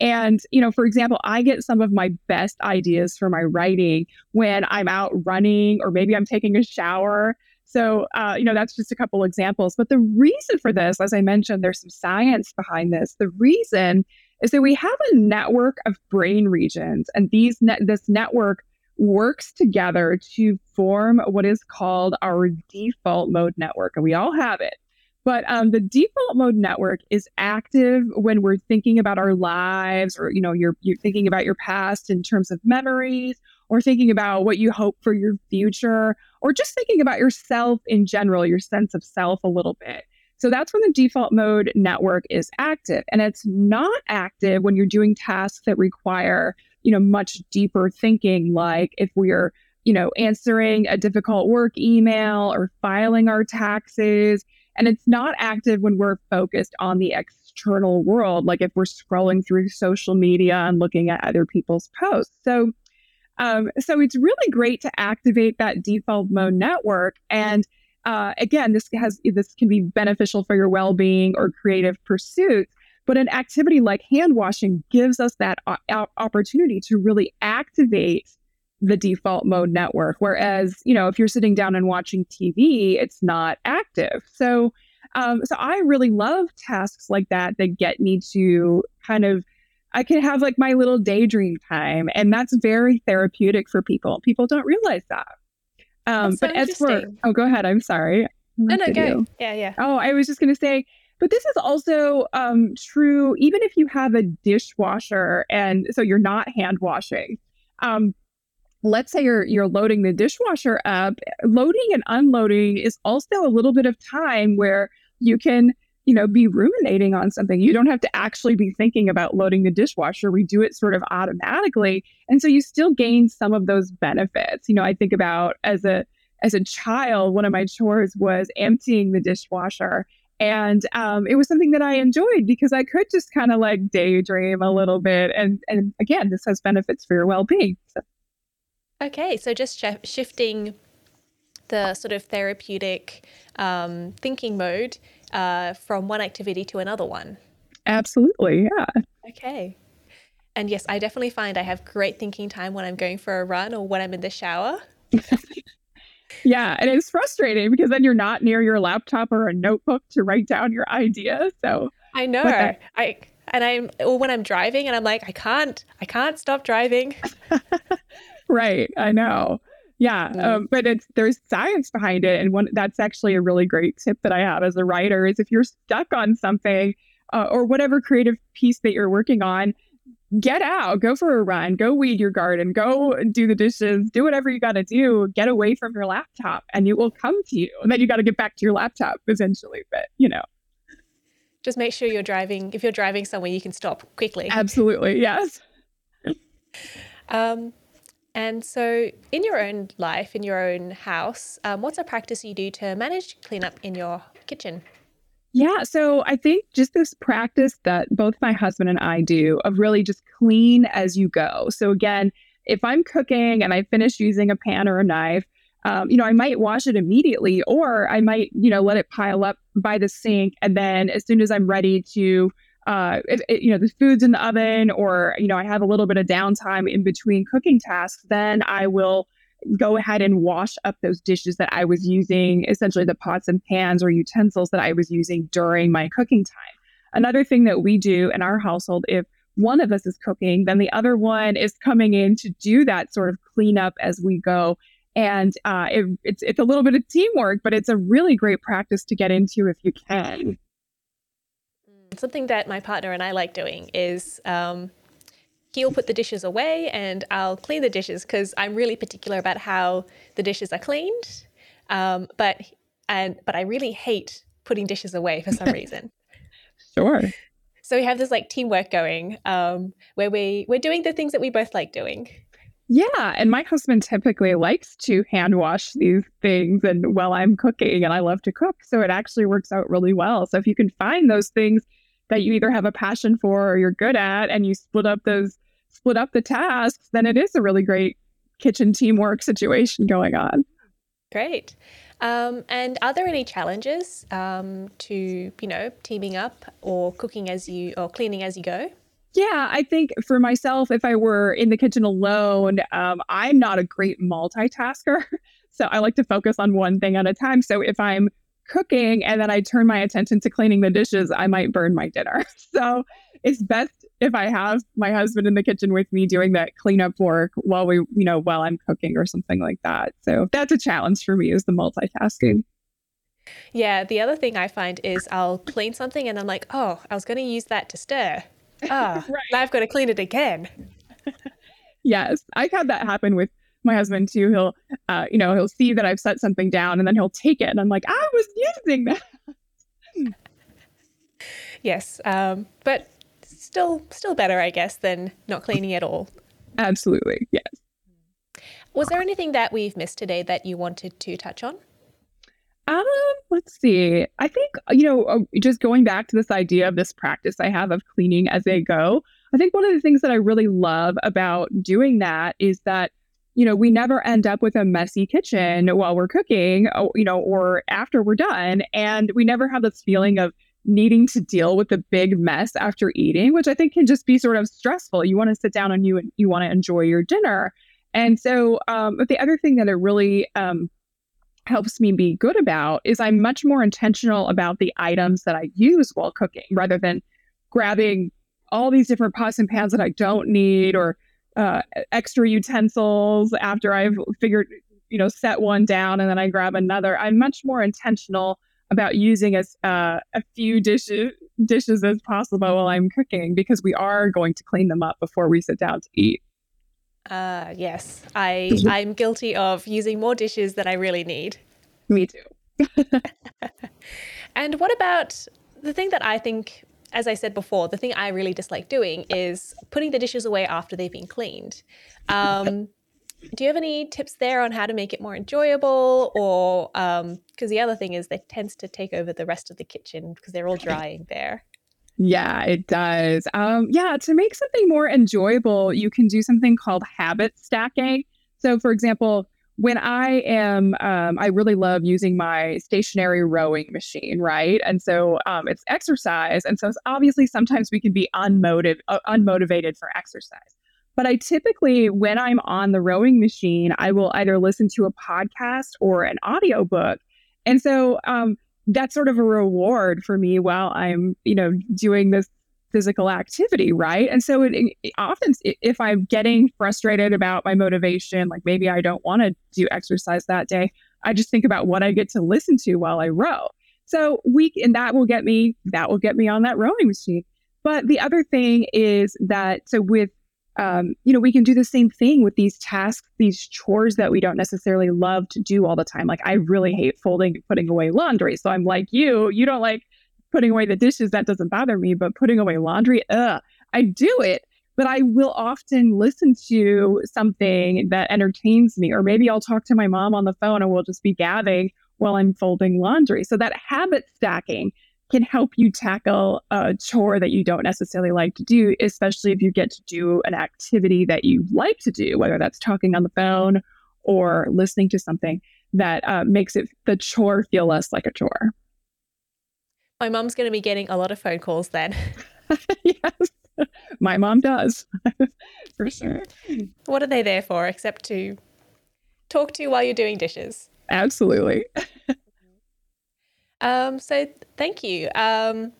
And, you know, for example, I get some of my best ideas for my writing when I'm out running or maybe I'm taking a shower. So, uh, you know, that's just a couple examples. But the reason for this, as I mentioned, there's some science behind this. The reason is that we have a network of brain regions, and these net this network works together to form what is called our default mode network. And we all have it. But um, the default mode network is active when we're thinking about our lives, or you know, you're you're thinking about your past in terms of memories, or thinking about what you hope for your future, or just thinking about yourself in general, your sense of self a little bit. So that's when the default mode network is active, and it's not active when you're doing tasks that require you know, much deeper thinking, like if we're, you know, answering a difficult work email or filing our taxes. And it's not active when we're focused on the external world, like if we're scrolling through social media and looking at other people's posts. So, um, so it's really great to activate that default mode network. And uh, again, this has this can be beneficial for your well-being or creative pursuits. But an activity like hand washing gives us that o- opportunity to really activate the default mode network. Whereas, you know, if you're sitting down and watching TV, it's not active. So, um, so I really love tasks like that that get me to kind of, I can have like my little daydream time, and that's very therapeutic for people. People don't realize that. Um, so but as for, oh, go ahead. I'm sorry. No, no, go. Yeah, yeah. Oh, I was just going to say, but this is also um, true even if you have a dishwasher and so you're not hand washing. Um, let's say you're you're loading the dishwasher up. Loading and unloading is also a little bit of time where you can you know be ruminating on something. You don't have to actually be thinking about loading the dishwasher. We do it sort of automatically, and so you still gain some of those benefits. You know, I think about as a as a child, one of my chores was emptying the dishwasher and um, it was something that I enjoyed because I could just kind of like daydream a little bit. And and again, this has benefits for your well being. So. Okay, so just sh- shifting the sort of therapeutic um, thinking mode uh, from one activity to another one. Absolutely, yeah. Okay. And yes, I definitely find I have great thinking time when I'm going for a run or when I'm in the shower. Yeah, and it's frustrating because then you're not near your laptop or a notebook to write down your ideas. So I know. That- I and I'm or when I'm driving and I'm like, I can't, I can't stop driving. right. I know. Yeah, um, but it's there's science behind it, and one that's actually a really great tip that I have as a writer is if you're stuck on something uh, or whatever creative piece that you're working on, get out, go for a run, go weed your garden, go do the dishes, do whatever you got to do, get away from your laptop and it will come to you. And then you got to get back to your laptop eventually, but you know. Just make sure you're driving, if you're driving somewhere, you can stop quickly. Absolutely, yes. um, and so, in your own life, in your own house, um, what's a practice you do to manage cleanup in your kitchen? Yeah. So I think just this practice that both my husband and I do of really just clean as you go. So again, if I'm cooking and I finish using a pan or a knife, um, you know, I might wash it immediately or I might, you know, let it pile up by the sink. And then as soon as I'm ready to, uh, if, if, you know, the food's in the oven or, you know, I have a little bit of downtime in between cooking tasks, then I will go ahead and wash up those dishes that I was using, essentially the pots and pans or utensils that I was using during my cooking time. Another thing that we do in our household, if one of us is cooking, then the other one is coming in to do that sort of cleanup as we go. And uh, it, it's it's a little bit of teamwork, but it's a really great practice to get into if you can. Something that my partner and I like doing is um, he'll put the dishes away and I'll clean the dishes because I'm really particular about how the dishes are cleaned. Um, but and but I really hate putting dishes away for some reason. Sure. So we have this like teamwork going um, where we we're doing the things that we both like doing. Yeah, and my husband typically likes to hand wash these things and while I'm cooking and I love to cook, so it actually works out really well. So if you can find those things that you either have a passion for or you're good at and you split up those split up the tasks, then it is a really great kitchen teamwork situation going on. Great. Um, and are there any challenges um, to you know teaming up or cooking as you or cleaning as you go? Yeah, I think for myself, if I were in the kitchen alone, um, I'm not a great multitasker. So I like to focus on one thing at a time. So if I'm cooking and then I turn my attention to cleaning the dishes, I might burn my dinner. So it's best if I have my husband in the kitchen with me doing that cleanup work while we, you know, while I'm cooking or something like that. So that's a challenge for me is the multitasking. Yeah, the other thing I find is I'll clean something and I'm like, oh, I was going to use that to stir. Ah, right. now I've got to clean it again. yes, I've had that happen with my husband too. He'll, uh, you know, he'll see that I've set something down and then he'll take it and I'm like, I was using that. yes, um, but still still better, I guess, than not cleaning at all. Absolutely, yes. Was there anything that we've missed today that you wanted to touch on? Um, let's see. I think you know, uh, just going back to this idea of this practice I have of cleaning as I go. I think one of the things that I really love about doing that is that you know we never end up with a messy kitchen while we're cooking, uh, you know, or after we're done, and we never have this feeling of needing to deal with a big mess after eating, which I think can just be sort of stressful. You want to sit down and you you want to enjoy your dinner. And so, um, but the other thing that it really um, helps me be good about is I'm much more intentional about the items that I use while cooking rather than grabbing all these different pots and pans that I don't need or uh, extra utensils after I've figured, you know, set one down and then I grab another. I'm much more intentional about using as uh, a few dishes dishes as possible while I'm cooking because we are going to clean them up before we sit down to eat. Uh, yes, I I'm guilty of using more dishes than I really need. Me too. and what about the thing that I think, as I said before, the thing I really dislike doing is putting the dishes away after they've been cleaned. Um, do you have any tips there on how to make it more enjoyable or because um, the other thing is that tends to take over the rest of the kitchen because they're all drying there. Yeah it does. Um, yeah to make something more enjoyable you can do something called habit stacking. So for example when i am um, i really love using my stationary rowing machine right and so um, it's exercise and so obviously sometimes we can be unmotiv- uh, unmotivated for exercise but I typically, when I'm on the rowing machine, I will either listen to a podcast or an audiobook. And so um, that's sort of a reward for me while I'm, you know, doing this physical activity, right? And so it, it, often, if I'm getting frustrated about my motivation, like maybe I don't want to do exercise that day, I just think about what I get to listen to while I row. So we, and that will get me, that will get me on that rowing machine. But the other thing is that, so with um, you know, we can do the same thing with these tasks, these chores that we don't necessarily love to do all the time. Like, I really hate folding, and putting away laundry. So I'm like you, you don't like putting away the dishes. That doesn't bother me, but putting away laundry, ugh, I do it. But I will often listen to something that entertains me, or maybe I'll talk to my mom on the phone and we'll just be gabbing while I'm folding laundry. So that habit stacking can help you tackle a chore that you don't necessarily like to do, especially if you get to do an activity that you like to do, whether that's talking on the phone or listening to something that uh, makes it the chore feel less like a chore. My mom's going to be getting a lot of phone calls then. yes, my mom does, for sure. What are they there for except to talk to you while you're doing dishes. Absolutely. um, so thank you. Um,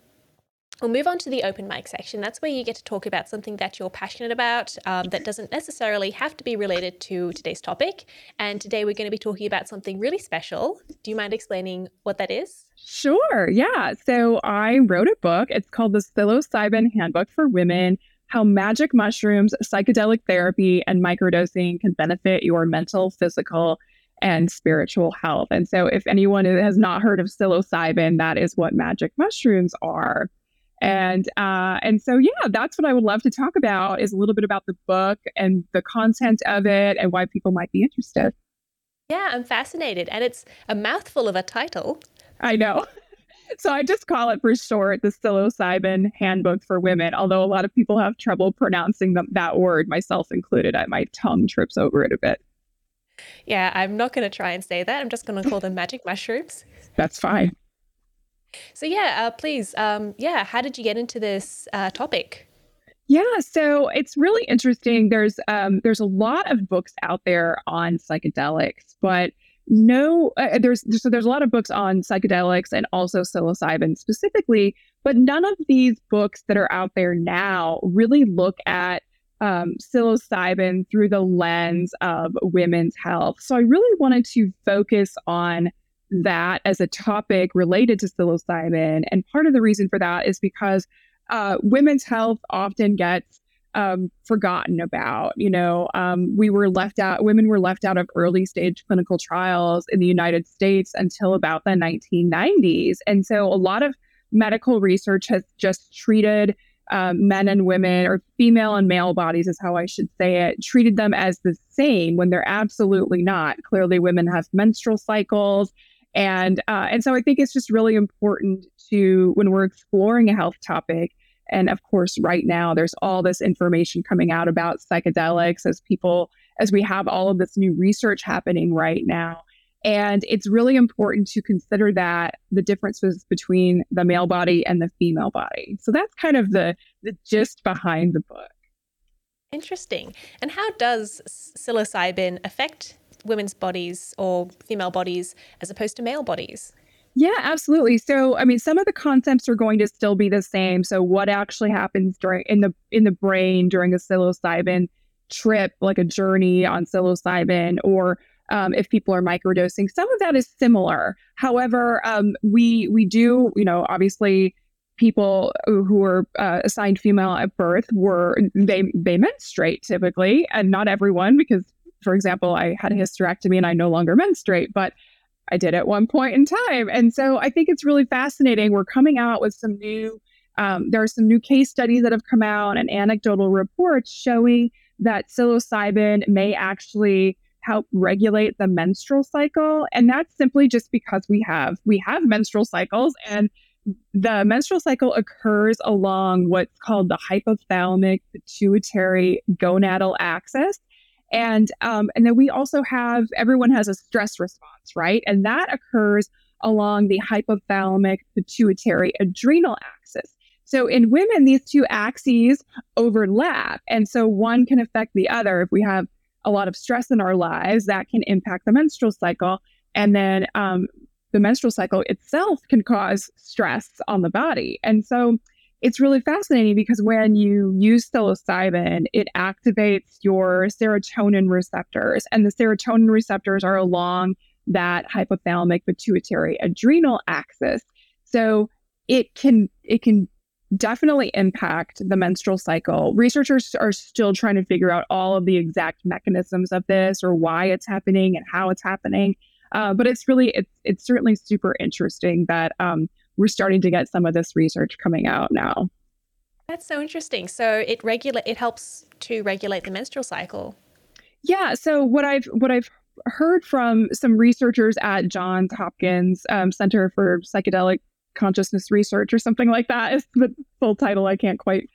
We'll move on to the open mic section. That's where you get to talk about something that you're passionate about um, that doesn't necessarily have to be related to today's topic. And today we're going to be talking about something really special. Do you mind explaining what that is? Sure. Yeah. So I wrote a book. It's called The Psilocybin Handbook for Women How Magic Mushrooms, Psychedelic Therapy, and Microdosing Can Benefit Your Mental, Physical, and spiritual health. And so, if anyone has not heard of psilocybin, that is what magic mushrooms are. And uh, and so yeah, that's what I would love to talk about is a little bit about the book and the content of it and why people might be interested. Yeah, I'm fascinated, and it's a mouthful of a title. I know. So I just call it for short the psilocybin handbook for women, although a lot of people have trouble pronouncing them, that word, myself included. I, my tongue trips over it a bit. Yeah, I'm not going to try and say that. I'm just going to call them magic mushrooms. That's fine. So yeah, uh, please, um, yeah, how did you get into this uh, topic? Yeah, so it's really interesting. There's um, there's a lot of books out there on psychedelics, but no, uh, there's so there's a lot of books on psychedelics and also psilocybin specifically, but none of these books that are out there now really look at um, psilocybin through the lens of women's health. So I really wanted to focus on that as a topic related to psilocybin. And part of the reason for that is because uh, women's health often gets um, forgotten about. You know, um, we were left out, women were left out of early stage clinical trials in the United States until about the 1990s. And so a lot of medical research has just treated um, men and women, or female and male bodies, is how I should say it, treated them as the same when they're absolutely not. Clearly, women have menstrual cycles and uh, and so I think it's just really important to when we're exploring a health topic. And of course, right now there's all this information coming out about psychedelics as people as we have all of this new research happening right now. And it's really important to consider that the differences between the male body and the female body. So that's kind of the the gist behind the book. Interesting. And how does psilocybin affect women's bodies or female bodies as opposed to male bodies? Yeah, absolutely. So, I mean, some of the concepts are going to still be the same. So, what actually happens during in the in the brain during a psilocybin trip, like a journey on psilocybin, or um, if people are microdosing, some of that is similar. However, um, we we do, you know, obviously, people who were uh, assigned female at birth were they they menstruate typically, and not everyone because for example, I had a hysterectomy and I no longer menstruate, but I did at one point in time. And so I think it's really fascinating. We're coming out with some new, um, there are some new case studies that have come out and anecdotal reports showing that psilocybin may actually help regulate the menstrual cycle. And that's simply just because we have we have menstrual cycles and the menstrual cycle occurs along what's called the hypothalamic pituitary gonadal axis and um, and then we also have everyone has a stress response, right? And that occurs along the hypothalamic pituitary adrenal axis. So in women, these two axes overlap, and so one can affect the other. If we have a lot of stress in our lives, that can impact the menstrual cycle, and then um, the menstrual cycle itself can cause stress on the body. And so it's really fascinating because when you use psilocybin, it activates your serotonin receptors, and the serotonin receptors are along that hypothalamic pituitary adrenal axis. So it can it can definitely impact the menstrual cycle. Researchers are still trying to figure out all of the exact mechanisms of this or why it's happening and how it's happening. Uh, but it's really it's it's certainly super interesting that um, we're starting to get some of this research coming out now. That's so interesting. So it regulate it helps to regulate the menstrual cycle. Yeah. So what I've what I've heard from some researchers at Johns Hopkins um, Center for Psychedelic Consciousness Research or something like that is the full title. I can't quite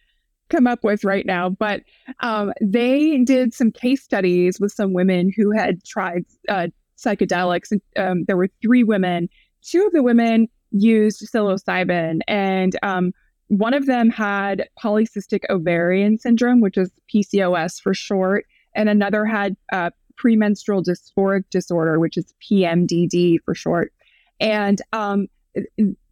come up with right now, but um, they did some case studies with some women who had tried uh, psychedelics. And um, there were three women. Two of the women used psilocybin, and um, one of them had polycystic ovarian syndrome, which is PCOS for short, and another had uh, premenstrual dysphoric disorder, which is PMDD for short. And um,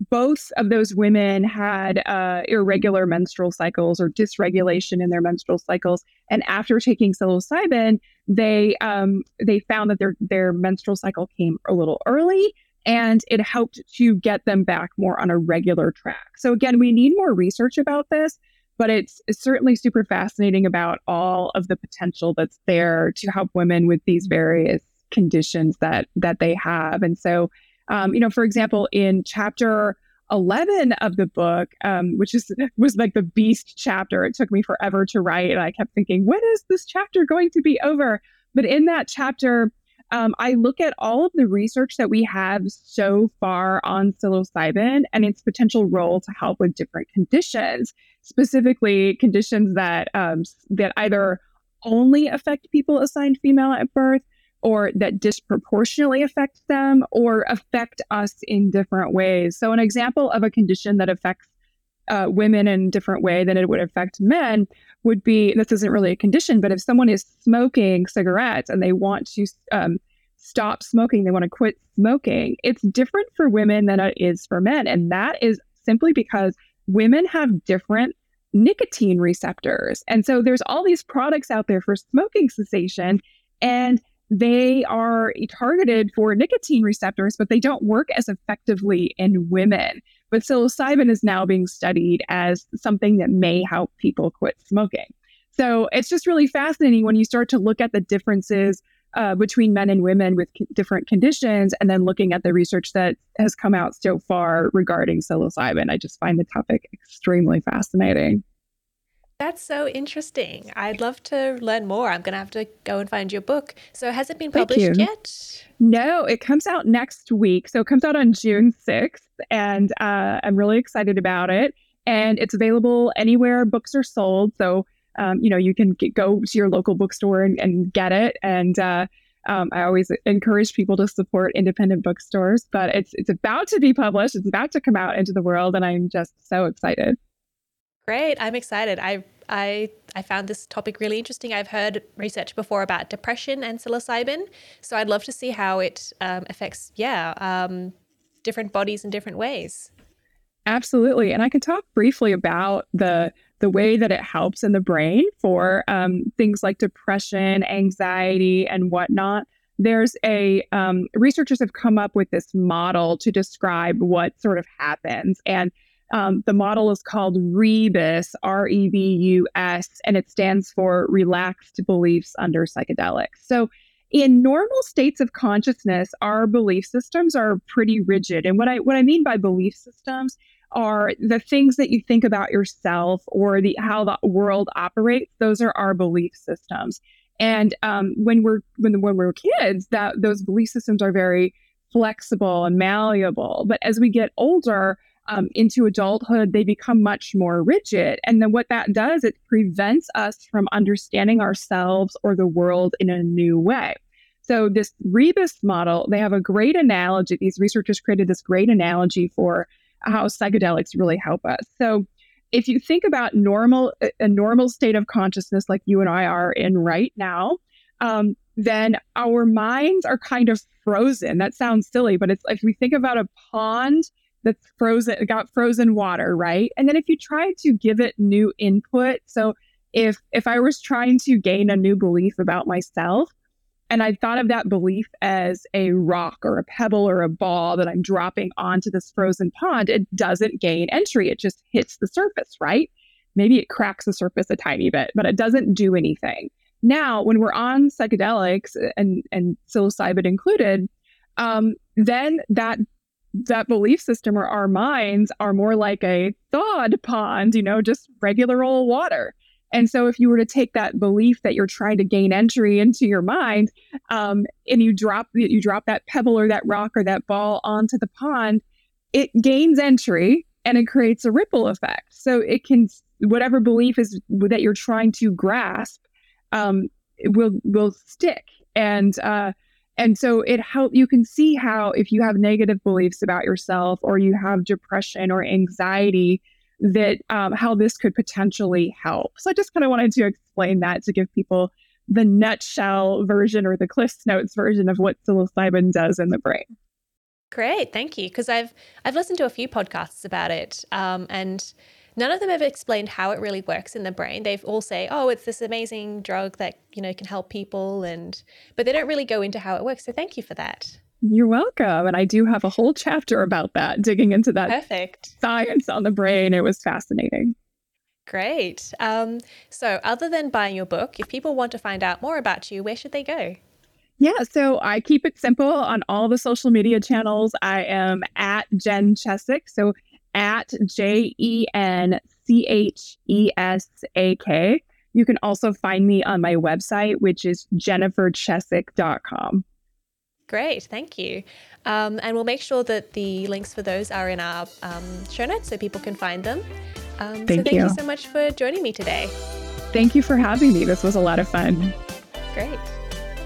both of those women had uh, irregular menstrual cycles or dysregulation in their menstrual cycles. And after taking psilocybin, they um, they found that their their menstrual cycle came a little early, and it helped to get them back more on a regular track. So again, we need more research about this, but it's, it's certainly super fascinating about all of the potential that's there to help women with these various conditions that that they have. And so um, you know, for example, in chapter 11 of the book, um, which is was like the beast chapter. It took me forever to write. And I kept thinking, when is this chapter going to be over? But in that chapter, um, I look at all of the research that we have so far on psilocybin and its potential role to help with different conditions, specifically conditions that um, that either only affect people assigned female at birth or that disproportionately affect them or affect us in different ways. So, an example of a condition that affects uh, women in a different way than it would affect men would be this isn't really a condition, but if someone is smoking cigarettes and they want to um, stop smoking, they want to quit smoking, it's different for women than it is for men. And that is simply because women have different nicotine receptors. And so there's all these products out there for smoking cessation. And they are targeted for nicotine receptors, but they don't work as effectively in women. But psilocybin is now being studied as something that may help people quit smoking. So it's just really fascinating when you start to look at the differences uh, between men and women with c- different conditions, and then looking at the research that has come out so far regarding psilocybin. I just find the topic extremely fascinating. That's so interesting. I'd love to learn more. I'm going to have to go and find your book. So, has it been published yet? No, it comes out next week. So, it comes out on June 6th, and uh, I'm really excited about it. And it's available anywhere books are sold. So, um, you know, you can get, go to your local bookstore and, and get it. And uh, um, I always encourage people to support independent bookstores. But it's it's about to be published. It's about to come out into the world, and I'm just so excited. Great. I'm excited. I I I found this topic really interesting. I've heard research before about depression and psilocybin, so I'd love to see how it um, affects yeah um, different bodies in different ways. Absolutely, and I can talk briefly about the the way that it helps in the brain for um, things like depression, anxiety, and whatnot. There's a um, researchers have come up with this model to describe what sort of happens and um, the model is called REBUS, R E B U S, and it stands for Relaxed Beliefs Under Psychedelics. So, in normal states of consciousness, our belief systems are pretty rigid. And what I what I mean by belief systems are the things that you think about yourself or the how the world operates. Those are our belief systems. And um, when we're when when we're kids, that those belief systems are very flexible and malleable. But as we get older, um, into adulthood, they become much more rigid. And then what that does, it prevents us from understanding ourselves or the world in a new way. So, this Rebus model, they have a great analogy. These researchers created this great analogy for how psychedelics really help us. So, if you think about normal a normal state of consciousness like you and I are in right now, um, then our minds are kind of frozen. That sounds silly, but it's if we think about a pond that's frozen got frozen water right? And then if you try to give it new input so if if i was trying to gain a new belief about myself and i thought of that belief as a rock or a pebble or a ball that i'm dropping onto this frozen pond it doesn't gain entry it just hits the surface right? Maybe it cracks the surface a tiny bit but it doesn't do anything. Now when we're on psychedelics and and psilocybin included um, then that that belief system or our minds are more like a thawed pond, you know, just regular old water. And so, if you were to take that belief that you're trying to gain entry into your mind, um, and you drop you drop that pebble or that rock or that ball onto the pond, it gains entry and it creates a ripple effect. So it can whatever belief is that you're trying to grasp um, will will stick. And uh, and so it help you can see how if you have negative beliefs about yourself or you have depression or anxiety, that um, how this could potentially help. So I just kind of wanted to explain that to give people the nutshell version or the Cliff's Notes version of what psilocybin does in the brain. Great, thank you. Because I've I've listened to a few podcasts about it, um, and none of them have explained how it really works in the brain. They've all say, "Oh, it's this amazing drug that you know can help people," and but they don't really go into how it works. So thank you for that. You're welcome. And I do have a whole chapter about that, digging into that Perfect. science on the brain. It was fascinating. Great. Um, so, other than buying your book, if people want to find out more about you, where should they go? Yeah, so I keep it simple on all the social media channels. I am at Jen Chesak. So at J E N C H E S A K. You can also find me on my website, which is jenniferchesak.com. Great, thank you. Um, and we'll make sure that the links for those are in our um, show notes so people can find them. Um, thank so thank you. you so much for joining me today. Thank you for having me. This was a lot of fun. Great.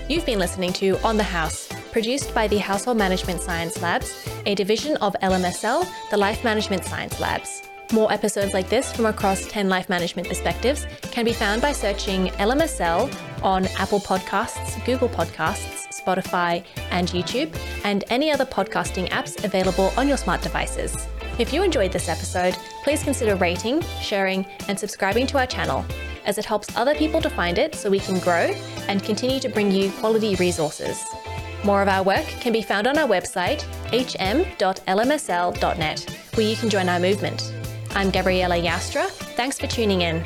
You've been listening to On the House, produced by the Household Management Science Labs, a division of LMSL, the Life Management Science Labs. More episodes like this from across 10 life management perspectives can be found by searching LMSL on Apple Podcasts, Google Podcasts, Spotify, and YouTube, and any other podcasting apps available on your smart devices. If you enjoyed this episode, please consider rating, sharing, and subscribing to our channel, as it helps other people to find it so we can grow and continue to bring you quality resources. More of our work can be found on our website, hm.lmsl.net, where you can join our movement. I'm Gabriella Joustra. Thanks for tuning in.